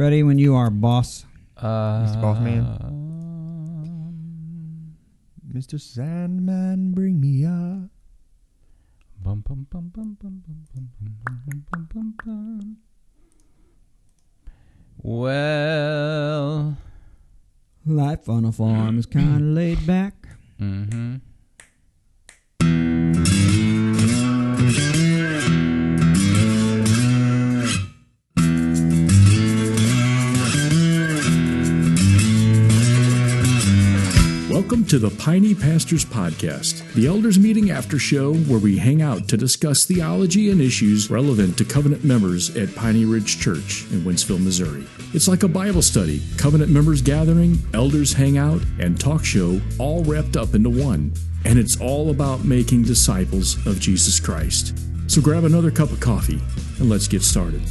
Ready when you are, boss. Uh, Mr. Boss Man. Mr. Sandman, bring me up. Bum, bum, bum, bum, bum, bum, bum, bum, bum, bum, bum, bum. Well, Life on a farm is kind of laid back. mm-hmm. Welcome to the Piney Pastors Podcast, the elders meeting after show where we hang out to discuss theology and issues relevant to covenant members at Piney Ridge Church in Wentzville, Missouri. It's like a Bible study, covenant members gathering, elders hangout, and talk show all wrapped up into one. And it's all about making disciples of Jesus Christ. So grab another cup of coffee and let's get started.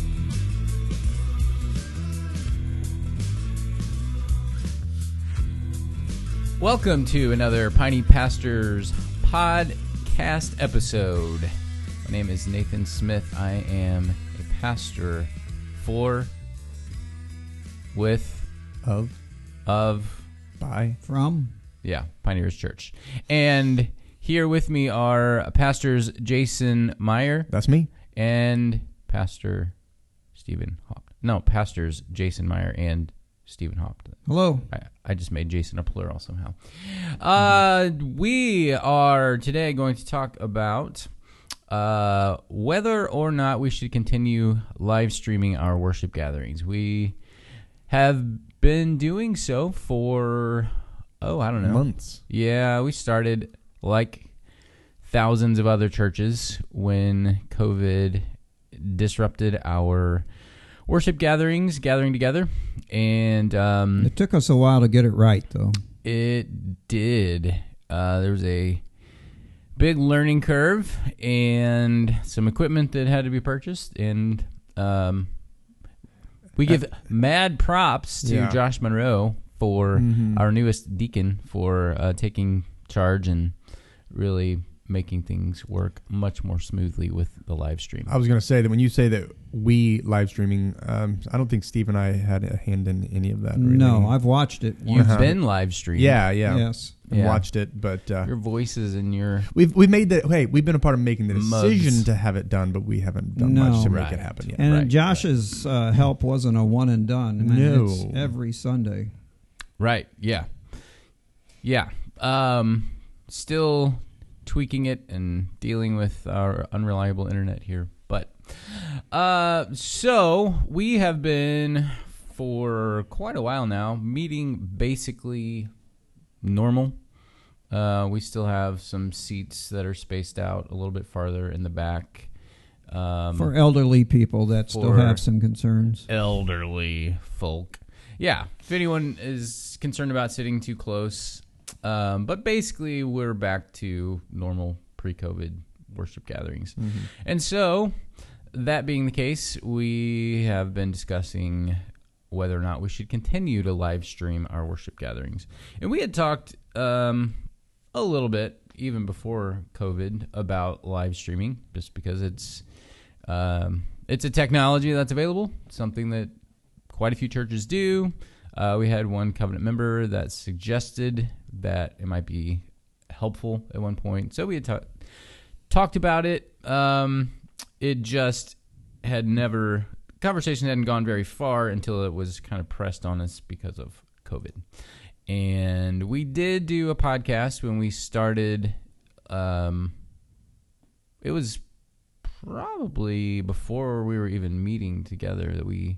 Welcome to another Piney Pastors podcast episode. My name is Nathan Smith. I am a pastor for, with, Of, of, by. From yeah, Pioneers Church. And here with me are pastors Jason Meyer That's me. and Pastor Stephen Hopton. No, pastors Jason Meyer and Stephen Hopton. hello. I, I just made Jason a plural somehow. Uh, we are today going to talk about uh, whether or not we should continue live streaming our worship gatherings. We have been doing so for, oh, I don't know. Months. Yeah, we started like thousands of other churches when COVID disrupted our worship gatherings, gathering together, and um, It took us a while to get it right, though. it did. Uh, there was a big learning curve and some equipment that had to be purchased, and um, we give mad props to Yeah. Josh Monroe for Mhm. our newest deacon for uh, taking charge and really making things work much more smoothly with the live stream. I was going to say that when you say that we live streaming, um, I don't think Steve and I had a hand in any of that. or No. I've watched it. You've Uh-huh. been live streaming. Yeah, yeah. Yes. I've Yeah. watched it, but uh, Your voices and your we've we've made the hey we've been a part of making the decision Mugs. to have it done, but we haven't done No. much to make it happen yet. And Right, Josh's uh, help wasn't a one and done. I mean, No. it's every Sunday. Right. Yeah. Yeah. Um, still tweaking it and dealing with our unreliable internet here, but uh, so we have been for quite a while now meeting basically normal. Uh, we still have some seats that are spaced out a little bit farther in the back. Um, For elderly people that still have some concerns. elderly folk. Yeah, if anyone is concerned about sitting too close, um, but basically we're back to normal pre-COVID worship gatherings, and so that being the case, we have been discussing whether or not we should continue to live stream our worship gatherings, and we had talked um, a little bit even before COVID about live streaming, just because it's um, it's a technology that's available, something that quite a few churches do. Uh, we had one covenant member that suggested that it might be helpful at one point. So we had ta- talked about it. Um, it just had never, conversation hadn't gone very far until it was kind of pressed on us because of COVID. And we did do a podcast when we started. Um, it was probably before we were even meeting together that we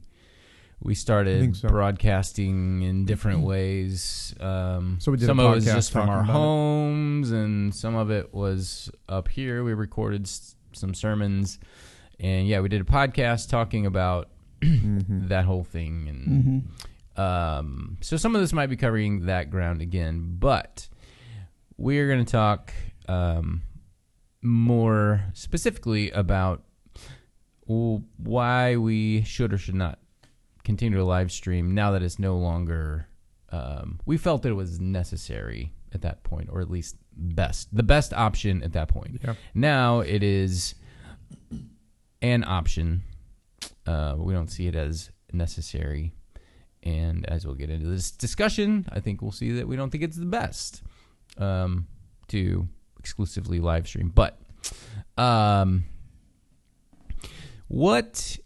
we started so. broadcasting in different ways. Um, So we did a some of it was just from our about it. homes, and some of it was up here. We recorded s- some sermons, and yeah, we did a podcast talking about Mhm. that whole thing and hmm um, so some of this might be covering that ground again, but we're going to talk um, more specifically about w- why we should or should not continue to live stream now that it's no longer. Um, we felt that it was necessary at that point, or at least best, the best option at that point. Yeah. Now it is an option. Uh, we don't see it as necessary And as we'll get into this discussion, I think we'll see that we don't think it's the best um, to exclusively live stream. But um, what,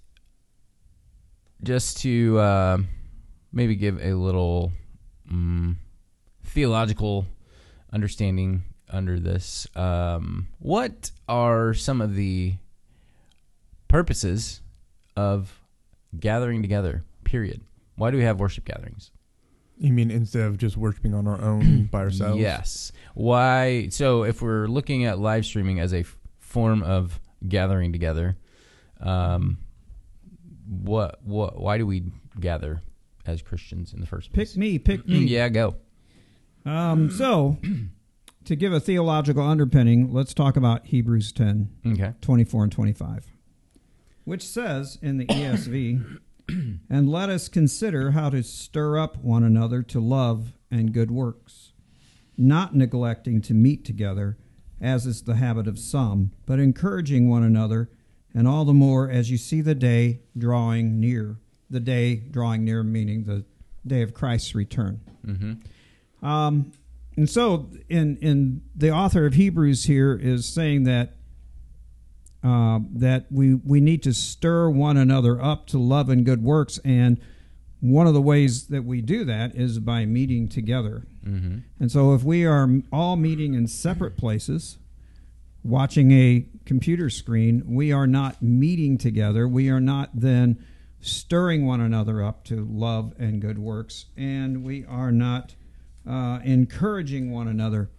just to uh, maybe give a little um, theological understanding under this, um, what are some of the purposes of gathering together, period? Why do we have worship gatherings? You mean instead of just worshiping on our own by ourselves? Yes. Why? So if we're looking at live streaming as a f- form of gathering together, um, what what? Why do we gather as Christians in the first place? Pick me, pick me. Yeah, go. Um, so, to give a theological underpinning, let's talk about Hebrews 10, Okay. 24 and 25, which says in the ESV, and let us consider how to stir up one another to love and good works, not neglecting to meet together, as is the habit of some, but encouraging one another, and all the more as you see the day drawing near. The day drawing near, meaning the day of Christ's return. Mm-hmm. Um, and so, in in the author of Hebrews here is saying that uh, that we we need to stir one another up to love and good works, and one of the ways that we do that is by meeting together. Mm-hmm. And so, if we are all meeting in separate places, watching a computer screen, we are not meeting together. We are not then stirring one another up to love and good works, and we are not uh, encouraging one another.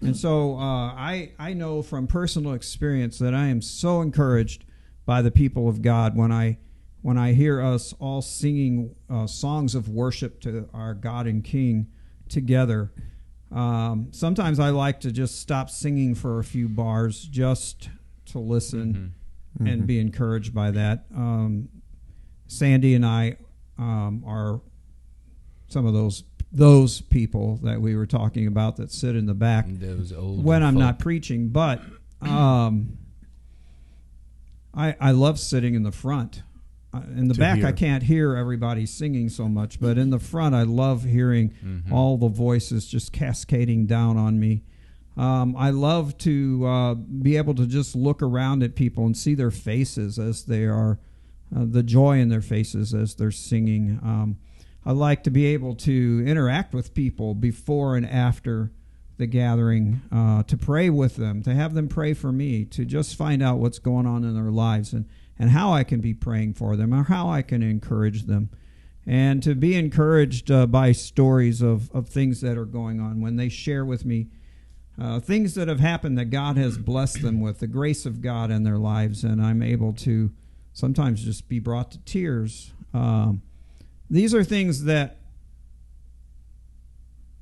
And so, uh, I I know from personal experience that I am so encouraged by the people of God when I when I hear us all singing uh, songs of worship to our God and King together. Um, sometimes I like to just stop singing for a few bars just to listen and be encouraged by that. Um, Sandy and I um, are some of those those people that we were talking about that sit in the back Those old when I'm folk. not preaching, but um, I I love sitting in the front. In the back, hear. I can't hear everybody singing so much, but in the front, I love hearing Mhm. all the voices just cascading down on me. Um, I love to uh, be able to just look around at people and see their faces as they are, uh, the joy in their faces as they're singing. Um, I like to be able to interact with people before and after the gathering, uh, to pray with them, to have them pray for me, to just find out what's going on in their lives and, and how I can be praying for them or how I can encourage them. And to be encouraged uh, by stories of, of things that are going on when they share with me uh, things that have happened that God has blessed them with, the grace of God in their lives, and I'm able to sometimes just be brought to tears. Um, these are things that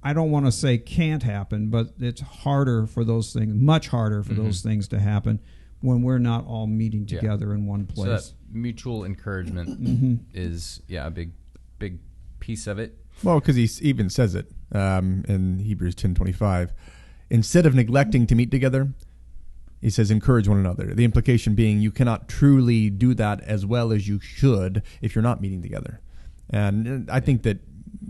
I don't want to say can't happen, but it's harder for those things, much harder for those things to happen when we're not all meeting Yeah. together in one So place. that mutual encouragement Mm-hmm. is yeah a big big piece of it. Well, because he even says it um, in Hebrews ten twenty five. Instead of neglecting to meet together, he says encourage one another. The implication being you cannot truly do that as well as you should if you're not meeting together. And uh, I think that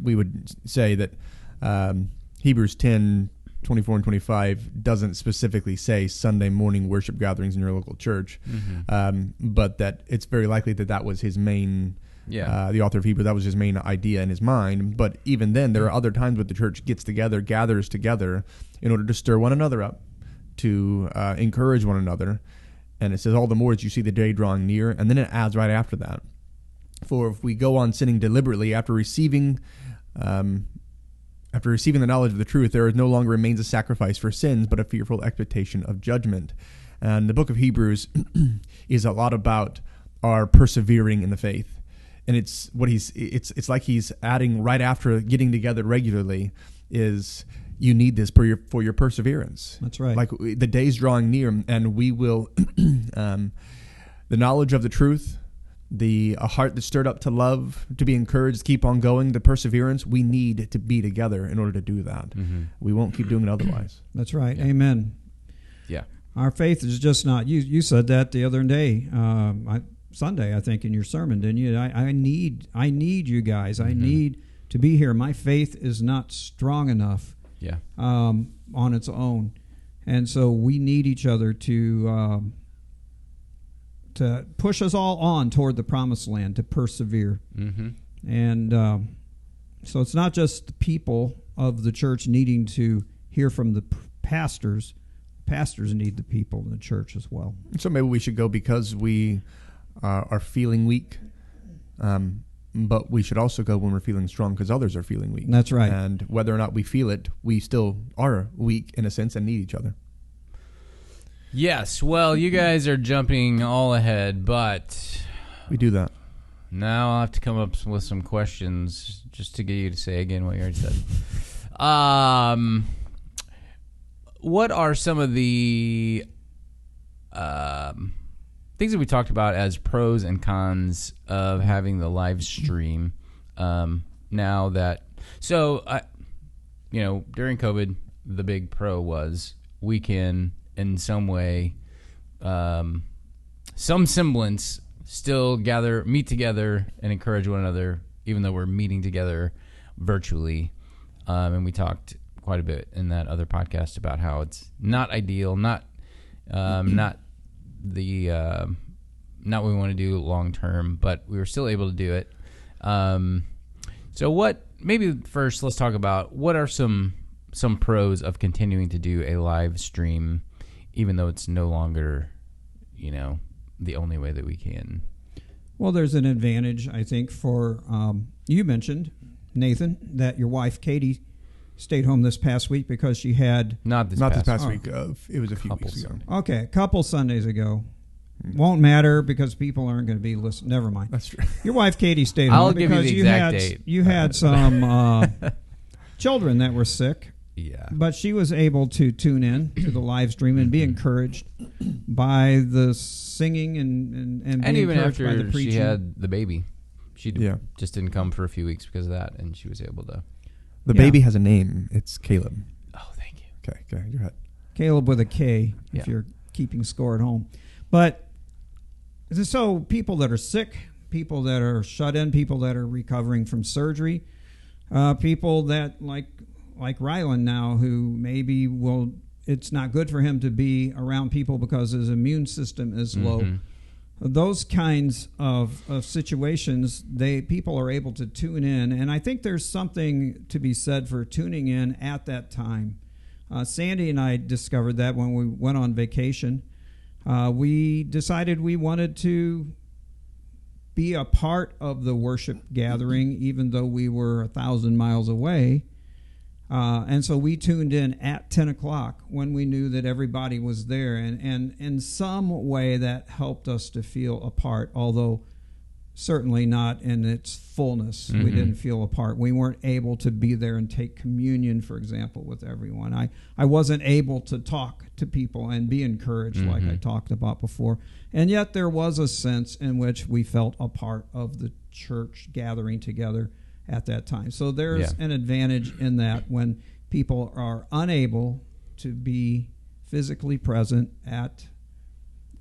we would say that um, Hebrews 10, 24 and 25 doesn't specifically say Sunday morning worship gatherings in your local church, um, but that it's very likely that that was his main Yeah. uh, the author of Hebrews, that was his main idea in his mind. But even then, there are other times where the church gets together, gathers together in order to stir one another up, to uh, encourage one another. And it says, all the more as you see the day drawing near. And then it adds right after that. For if we go on sinning deliberately after receiving. Um, after receiving the knowledge of the truth, there no longer remains a sacrifice for sins, but a fearful expectation of judgment. And the book of Hebrews is a lot about our persevering in the faith and it's what he's it's it's like he's adding right after getting together regularly is you need this for your for your perseverance That's right. like the day's drawing near and we will um, the knowledge of the truth the a heart that's stirred up to love to be encouraged keep on going the perseverance we need to be together in order to do that Mm-hmm. we won't keep doing it otherwise That's right. Yeah. Amen. Yeah. Our faith is just not. You you said that the other day. Um, I Sunday, I think, in your sermon, didn't you? I, I need I need you guys. I need to be here. My faith is not strong enough Yeah. um, on its own, and so we need each other to um, to push us all on toward the promised land to persevere. Mm-hmm. And um, so it's not just the people of the church needing to hear from the pastors. Pastors need the people in the church as well. So maybe we should go because we uh, are feeling weak. Um, but we should also go when we're feeling strong because others are feeling weak. That's right. And whether or not we feel it, we still are weak in a sense and need each other. Yes. Well, you guys are jumping all ahead, but We do that. now I'll have to come up with some questions just to get you to say again what you already said. Um, what are some of the um, things that we talked about as pros and cons of having the live stream? Um, now that so I, you know, during COVID, the big pro was we can in some way, um, some semblance, still gather, meet together, and encourage one another, even though we're meeting together virtually. Um, and we talked quite a bit in that other podcast about how it's not ideal, not um, not the uh, not what we want to do long term, but we were still able to do it. Um, so what? Maybe first, let's talk about what are some some pros of continuing to do a live stream, even though it's no longer, you know, the only way that we can. Well, there's an advantage, I think, for um, you mentioned, Nathan, that your wife, Katie, stayed home this past week because she had, Not this Not past this past oh. week. Uh, it was a few couple weeks ago. Sundays. okay, a couple Sundays ago. Won't matter because people aren't going to be listening. Never mind. That's true. Your wife, Katie, stayed I'll home give you because the you exact had date. you had some uh, children that were sick. Yeah. But she was able to tune in to the live stream and be encouraged by the singing and and, and, And being even encouraged by the after she had the baby, she d- Yeah. just didn't come for a few weeks because of that, and she was able to. The Yeah. baby has a name. It's Caleb. Oh, thank you. Okay, okay, you're right. Caleb with a K Yeah. if you're keeping score at home. But so people that are sick, people that are shut in, people that are recovering from surgery, uh, people that like like Rylan now who maybe will it's not good for him to be around people because his immune system is low. Mhm. Those kinds of, of situations, they people are able to tune in, and I think there's something to be said for tuning in at that time. Uh, Sandy and I discovered that when we went on vacation. Uh, we decided we wanted to be a part of the worship gathering, even though we were a thousand miles away. Uh, and so we tuned in at 10 o'clock when we knew that everybody was there. And, and in some way, that helped us to feel a part, although certainly not in its fullness. We Mhm. didn't feel a part. We weren't able to be there and take communion, for example, with everyone. I, I wasn't able to talk to people and be encouraged like I talked about before. And yet there was a sense in which we felt a part of the church gathering together at that time. So there's Yeah. an advantage in that when people are unable to be physically present at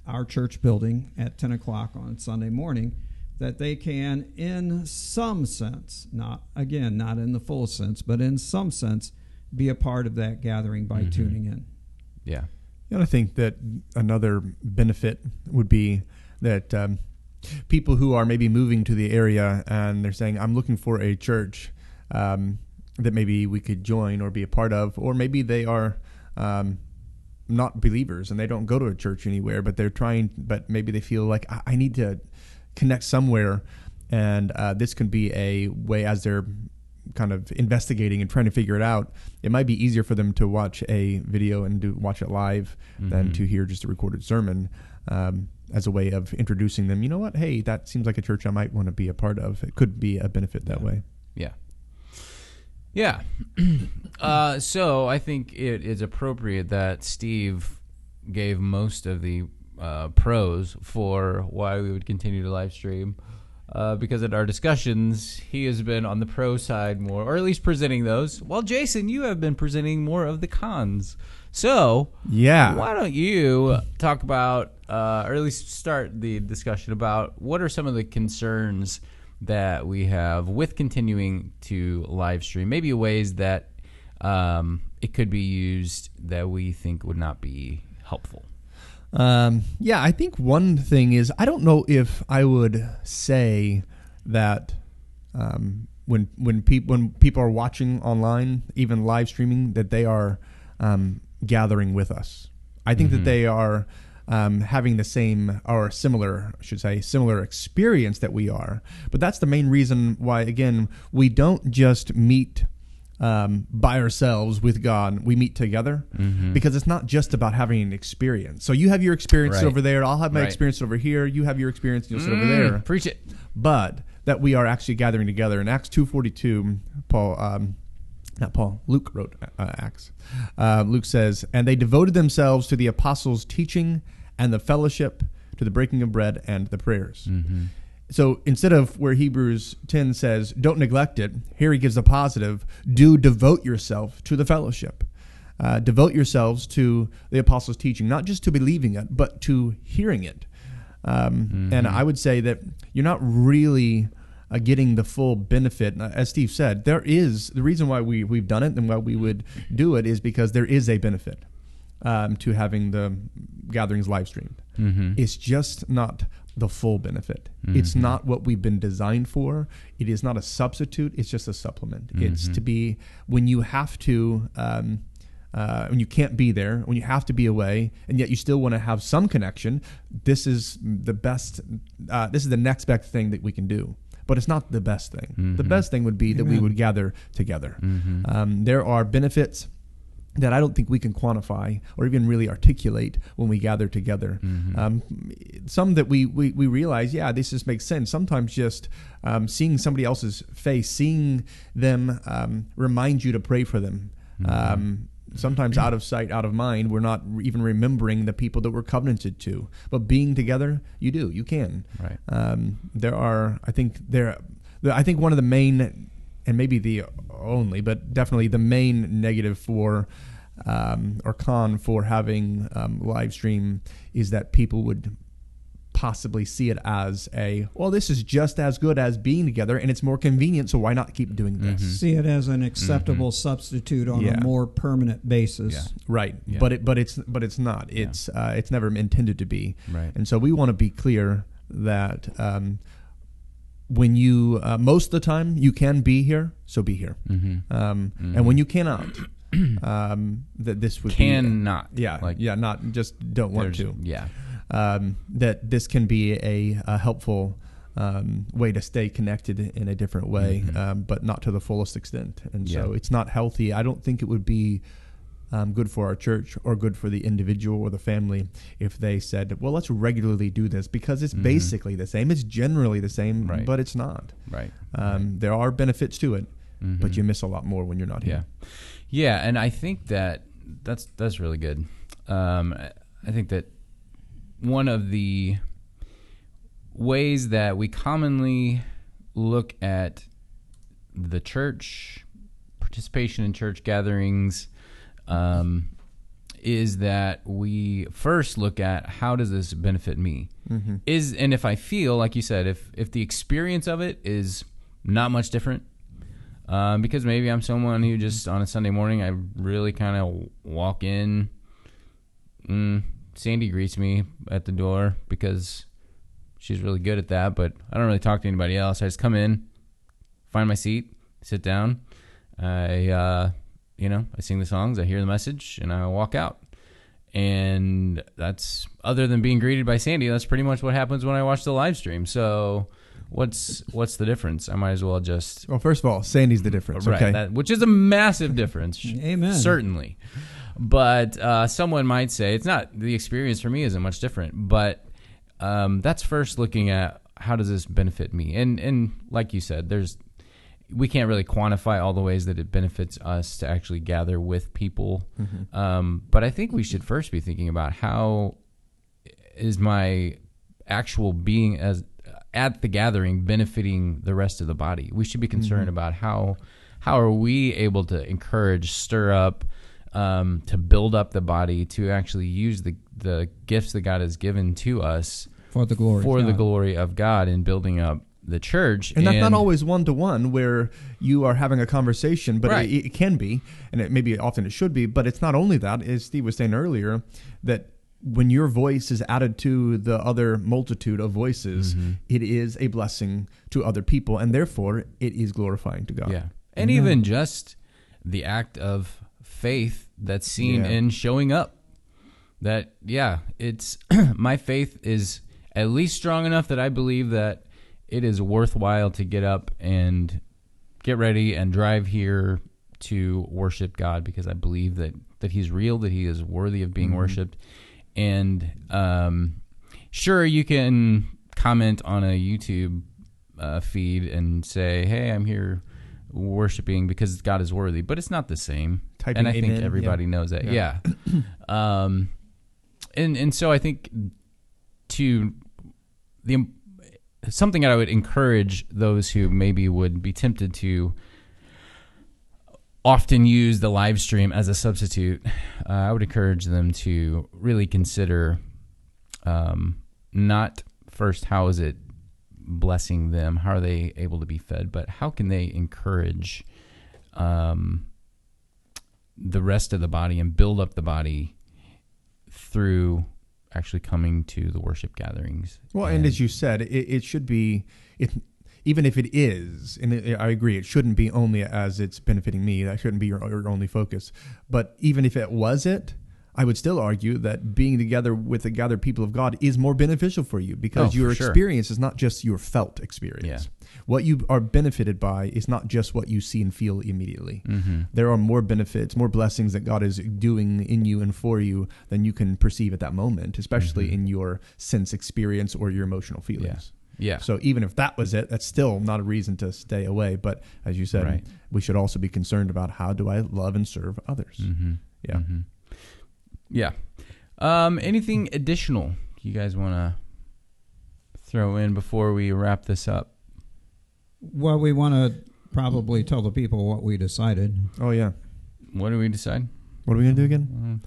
our church building at 10 o'clock on Sunday morning, that they can, in some sense, not again, not in the full sense, but in some sense, be a part of that gathering by Mhm. tuning in. Yeah. And I think that another benefit would be that um, people who are maybe moving to the area and they're saying, I'm looking for a church um, that maybe we could join or be a part of, or maybe they are um, not believers and they don't go to a church anywhere, but they're trying, but maybe they feel like I, I need to connect somewhere. And uh, this could be a way as they're kind of investigating and trying to figure it out, it might be easier for them to watch a video and do watch it live than Mhm. to hear just a recorded sermon um, as a way of introducing them. You know what? Hey, that seems like a church I might want to be a part of. It could be a benefit that Yeah. way. Yeah. Yeah. uh, so I think it is appropriate that Steve gave most of the uh, pros for why we would continue to live stream. Uh, because in our discussions, he has been on the pro side more, or at least presenting those. While Jason, you have been presenting more of the cons. So, Yeah. why don't you talk about, uh, or at least start the discussion about what are some of the concerns that we have with continuing to live stream? Maybe ways that um, it could be used that we think would not be helpful. Um, yeah, I think one thing is I don't know if I would say that um, when when people when people are watching online, even live streaming, that they are um, gathering with us. I think that they are um, having the same or similar, I should say, similar experience that we are. But that's the main reason why, again, we don't just meet um, by ourselves with God. We meet together because it's not just about having an experience. So you have your experience Right. over there. I'll have my Right. experience over here. You have your experience. And you'll sit over there. Preach it. But that we are actually gathering together. In Acts two forty two, Paul. Um, not Paul. Luke wrote uh, Acts. Uh, Luke says, "And they devoted themselves to the apostles' teaching and the fellowship, to the breaking of bread and the prayers." So instead of where Hebrews 10 says, don't neglect it, here he gives a positive, do devote yourself to the fellowship. Uh, devote yourselves to the apostles' teaching, not just to believing it, but to hearing it. Um, And I would say that you're not really uh, getting the full benefit. Uh, As Steve said, there is the reason why we, we've done it and why we would do it is because there is a benefit um, to having the gatherings live streamed. It's just not the full benefit. It's not what we've been designed for. It is not a substitute. It's just a supplement. It's to be when you have to. Um, uh, when you can't be there, when you have to be away, and yet you still want to have some connection, this is the best. Uh, this is the next best thing that we can do. But it's not the best thing. The best thing would be that we would gather together. Um, there are benefits that I don't think we can quantify or even really articulate when we gather together. Um, some that we, we, we realize, yeah, this just makes sense. Sometimes just um, seeing somebody else's face, seeing them um, remind you to pray for them. Um, sometimes out of sight, out of mind, we're not even remembering the people that we're covenanted to. But being together, you do, you can. Right. Um, there are, I think there, I think one of the main, and maybe the only, but definitely the main negative for, um, or con for having um, live stream is that people would possibly see it as a well this is just as good as being together and it's more convenient so why not keep doing this See it as an acceptable substitute on Yeah. a more permanent basis. Yeah. right Yeah. but it but it's but it's not it's uh, it's never intended to be Right. and so we want to be clear that um, when you uh, most of the time you can be here so be here Mm-hmm. um, and when you cannot um, that this would be Cannot. yeah Like, yeah not just don't want there's- to Yeah. Um, that this can be a, a helpful um, way to stay connected in a different way, um, but not to the fullest extent. And so it's not healthy. I don't think it would be um, good for our church or good for the individual or the family if they said, well, let's regularly do this because it's basically the same. It's generally the same, Right. but it's not. Right. Um, There are benefits to it, but you miss a lot more when you're not here. yeah, and I think that that's that's really good. Um, I think that one of the ways that we commonly look at the church participation in church gatherings um, is that we first look at how does this benefit me is and if i feel like you said if if the experience of it is not much different um, because maybe I'm someone who just on a Sunday morning I really kind of walk in. Mm, Sandy greets me at the door because she's really good at that, but I don't really talk to anybody else. I just come in, find my seat, sit down. I, uh, you know, I sing the songs, I hear the message, and I walk out. And that's other than being greeted by Sandy. That's pretty much what happens when I watch the live stream. So, what's what's the difference? I might as well just Well, first of all, Sandy's the difference. Right, okay. that, which is a massive difference. Amen. Certainly. But uh, someone might say it's not the experience for me isn't much different. But um, that's first looking at how does this benefit me, and and like you said, there's we can't really quantify all the ways that it benefits us to actually gather with people. Um, but I think we should first be thinking about how is my actual being as at the gathering benefiting the rest of the body. We should be concerned about how how are we able to encourage, stir up, um, to build up the body, to actually use the the gifts that God has given to us for the glory. for of the God. glory of God in building up the church. And that's not always one to one where you are having a conversation, but Right. it, it can be, and it maybe often it should be. But it's not only that, as Steve was saying earlier, that when your voice is added to the other multitude of voices, Mm-hmm. it is a blessing to other people, and therefore it is glorifying to God. Yeah. And even just the act of faith that's seen Yeah. in showing up. That, yeah, it's my faith is at least strong enough that I believe that it is worthwhile to get up and get ready and drive here to worship God because I believe that, that He's real, that He is worthy of being worshiped. And um, sure, you can comment on a YouTube uh, feed and say, "Hey, I'm here worshiping because God is worthy," but it's not the same. Typing and I think everybody yeah. knows that. Yeah. Yeah. um, and and so I think to the something that I would encourage those who maybe would be tempted to often use the live stream as a substitute, uh, I would encourage them to really consider um, not first how is it blessing them, how are they able to be fed, but how can they encourage um, the rest of the body and build up the body through actually coming to the worship gatherings. Well, and as you said, it, it should be it, even if it is, and it, I agree, it shouldn't be only as it's benefiting me. That shouldn't be your, your only focus. But even if it was it, I would still argue that being together with the gathered people of God is more beneficial for you because Oh, your for sure. experience is not just your felt experience. What you are benefited by is not just what you see and feel immediately. Mm-hmm. There are more benefits, more blessings that God is doing in you and for you than you can perceive at that moment, especially in your sense experience or your emotional feelings. yeah. So even if that was it, that's still not a reason to stay away. But as you said, Right. we should also be concerned about how do I love and serve others. Mm-hmm. Yeah. Yeah. Um, anything additional you guys want to throw in before we wrap this up? Well, we want to probably tell the people what we decided. Oh yeah. What do we decide? What are we gonna do again?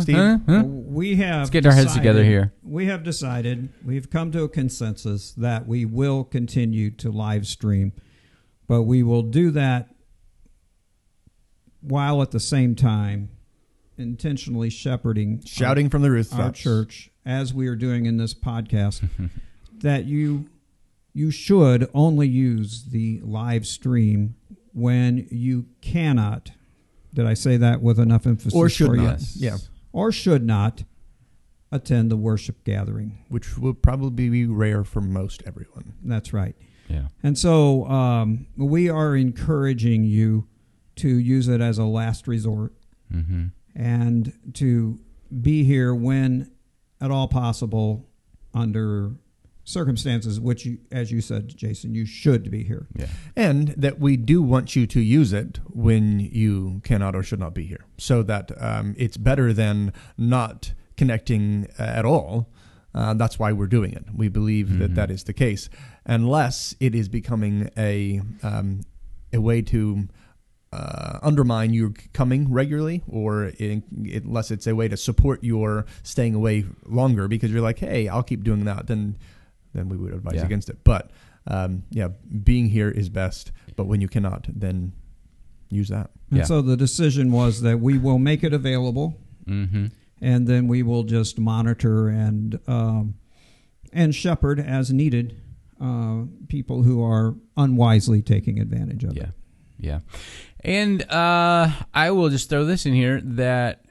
Steve? Huh? Huh? We have Let's get our heads together here. We have decided, we've come to a consensus that we will continue to live stream, but we will do that while at the same time intentionally shepherding our- Shouting from the our church as we are doing in this podcast that you you should only use the live stream when you cannot did I say that with enough emphasis Or should for you? not. Yeah. or should not attend the worship gathering Which will probably be rare for most everyone. that's right Yeah. and so um, we are encouraging you to use it as a last resort Mm-hmm. And to be here when at all possible under circumstances which you, as you said jason you should be here. Yeah. and that we do want you to use it when you cannot or should not be here so that um, it's better than not connecting uh, at all. Uh, that's why we're doing it. We believe that that is the case unless it is becoming a um, a way to uh, undermine your coming regularly, or in, unless it's a way to support your staying away longer because you're like, hey, I'll keep doing that, then then we would advise Yeah. against it. But um, yeah, being here is best. But when you cannot, then use that. and Yeah. so the decision was that we will make it available Mm-hmm. and then we will just monitor and um, and shepherd as needed uh, people who are unwisely taking advantage of Yeah. it Yeah. And uh, I will just throw this in here that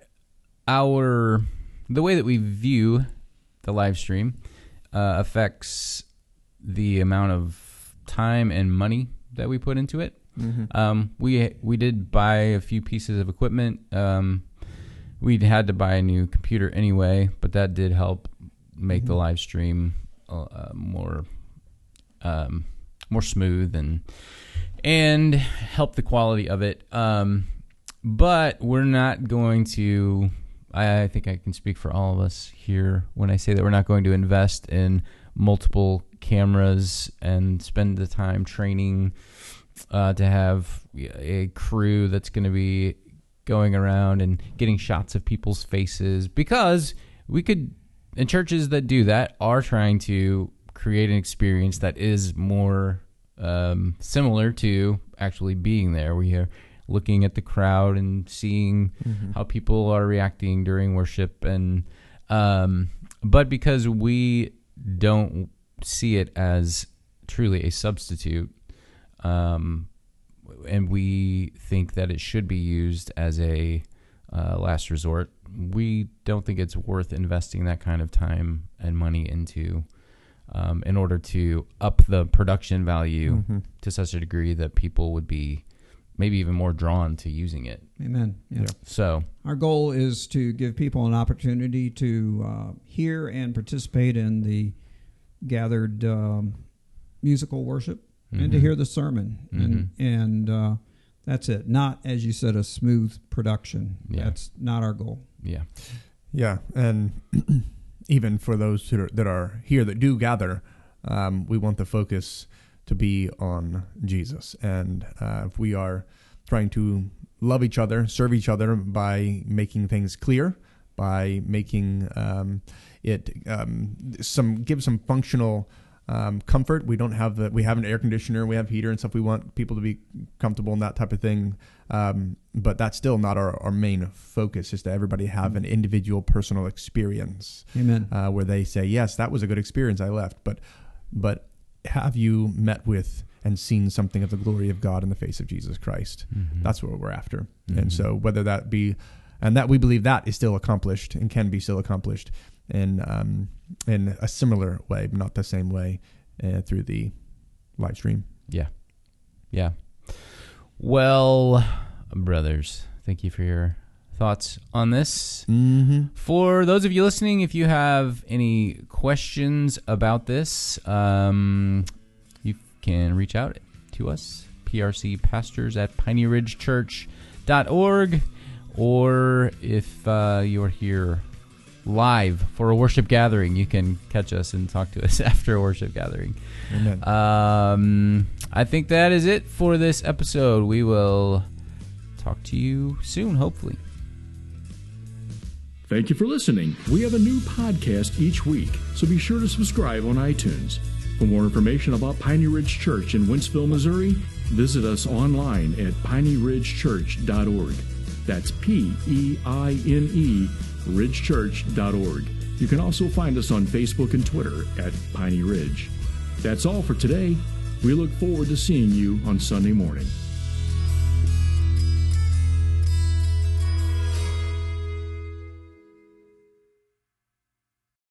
our the way that we view the live stream uh, affects the amount of time and money that we put into it. Um, we we did buy a few pieces of equipment. Um, we had to buy a new computer anyway, but that did help make the live stream uh, more um, more smooth and and help the quality of it. Um, but we're not going to. I, think I can speak for all of us here when I say that we're not going to invest in multiple cameras and spend the time training uh, to have a crew that's going to be going around and getting shots of people's faces because we could and churches that do that are trying to create an experience that is more um, similar to actually being there. We are looking at the crowd and seeing how people are reacting during worship, and um, but because we don't see it as truly a substitute, um, and we think that it should be used as a uh, last resort. We don't think it's worth investing that kind of time and money into um, in order to up the production value to such a degree that people would be maybe even more drawn to using it. Amen. Yeah. Yeah. So, Our goal is to give people an opportunity to uh, hear and participate in the gathered um, musical worship and to Mhm. hear the sermon. And, and uh, that's it. Not, as you said, a smooth production. Yeah. That's not our goal. yeah. Yeah, and even for those that are, that are here that do gather, um, we want the focus to be on Jesus, and uh, if we are trying to love each other, serve each other by making things clear, by making um, it um, some give some functional um, comfort. We don't have the we have an air conditioner, we have heater and stuff. We want people to be comfortable and that type of thing. Um, but that's still not our, our main focus. Is to everybody have an individual personal experience Amen. uh, where they say, "Yes, that was a good experience. I left." But but have you met with and seen something of the glory of God in the face of Jesus Christ? Mm-hmm. That's what we're after. And so whether that be and that we believe that is still accomplished and can be still accomplished and um, in a similar way, but not the same way uh, through the live stream. Yeah. Yeah. Well, brothers, thank you for your thoughts on this. Mm-hmm. For those of you listening, if you have any questions about this, um, you can reach out to us, PRC pastors at pineyridgechurch.org, or if uh, you're here live for a worship gathering, you can catch us and talk to us after a worship gathering. Amen. Um, I think that is it for this episode. We will talk to you soon, hopefully. Thank you for listening. We have a new podcast each week, so be sure to subscribe on iTunes. For more information about Piney Ridge Church in Wentzville, Missouri, visit us online at pineyridgechurch.org. That's P E I N E, ridgechurch.org. You can also find us on Facebook and Twitter at Piney Ridge. That's all for today. We look forward to seeing you on Sunday morning.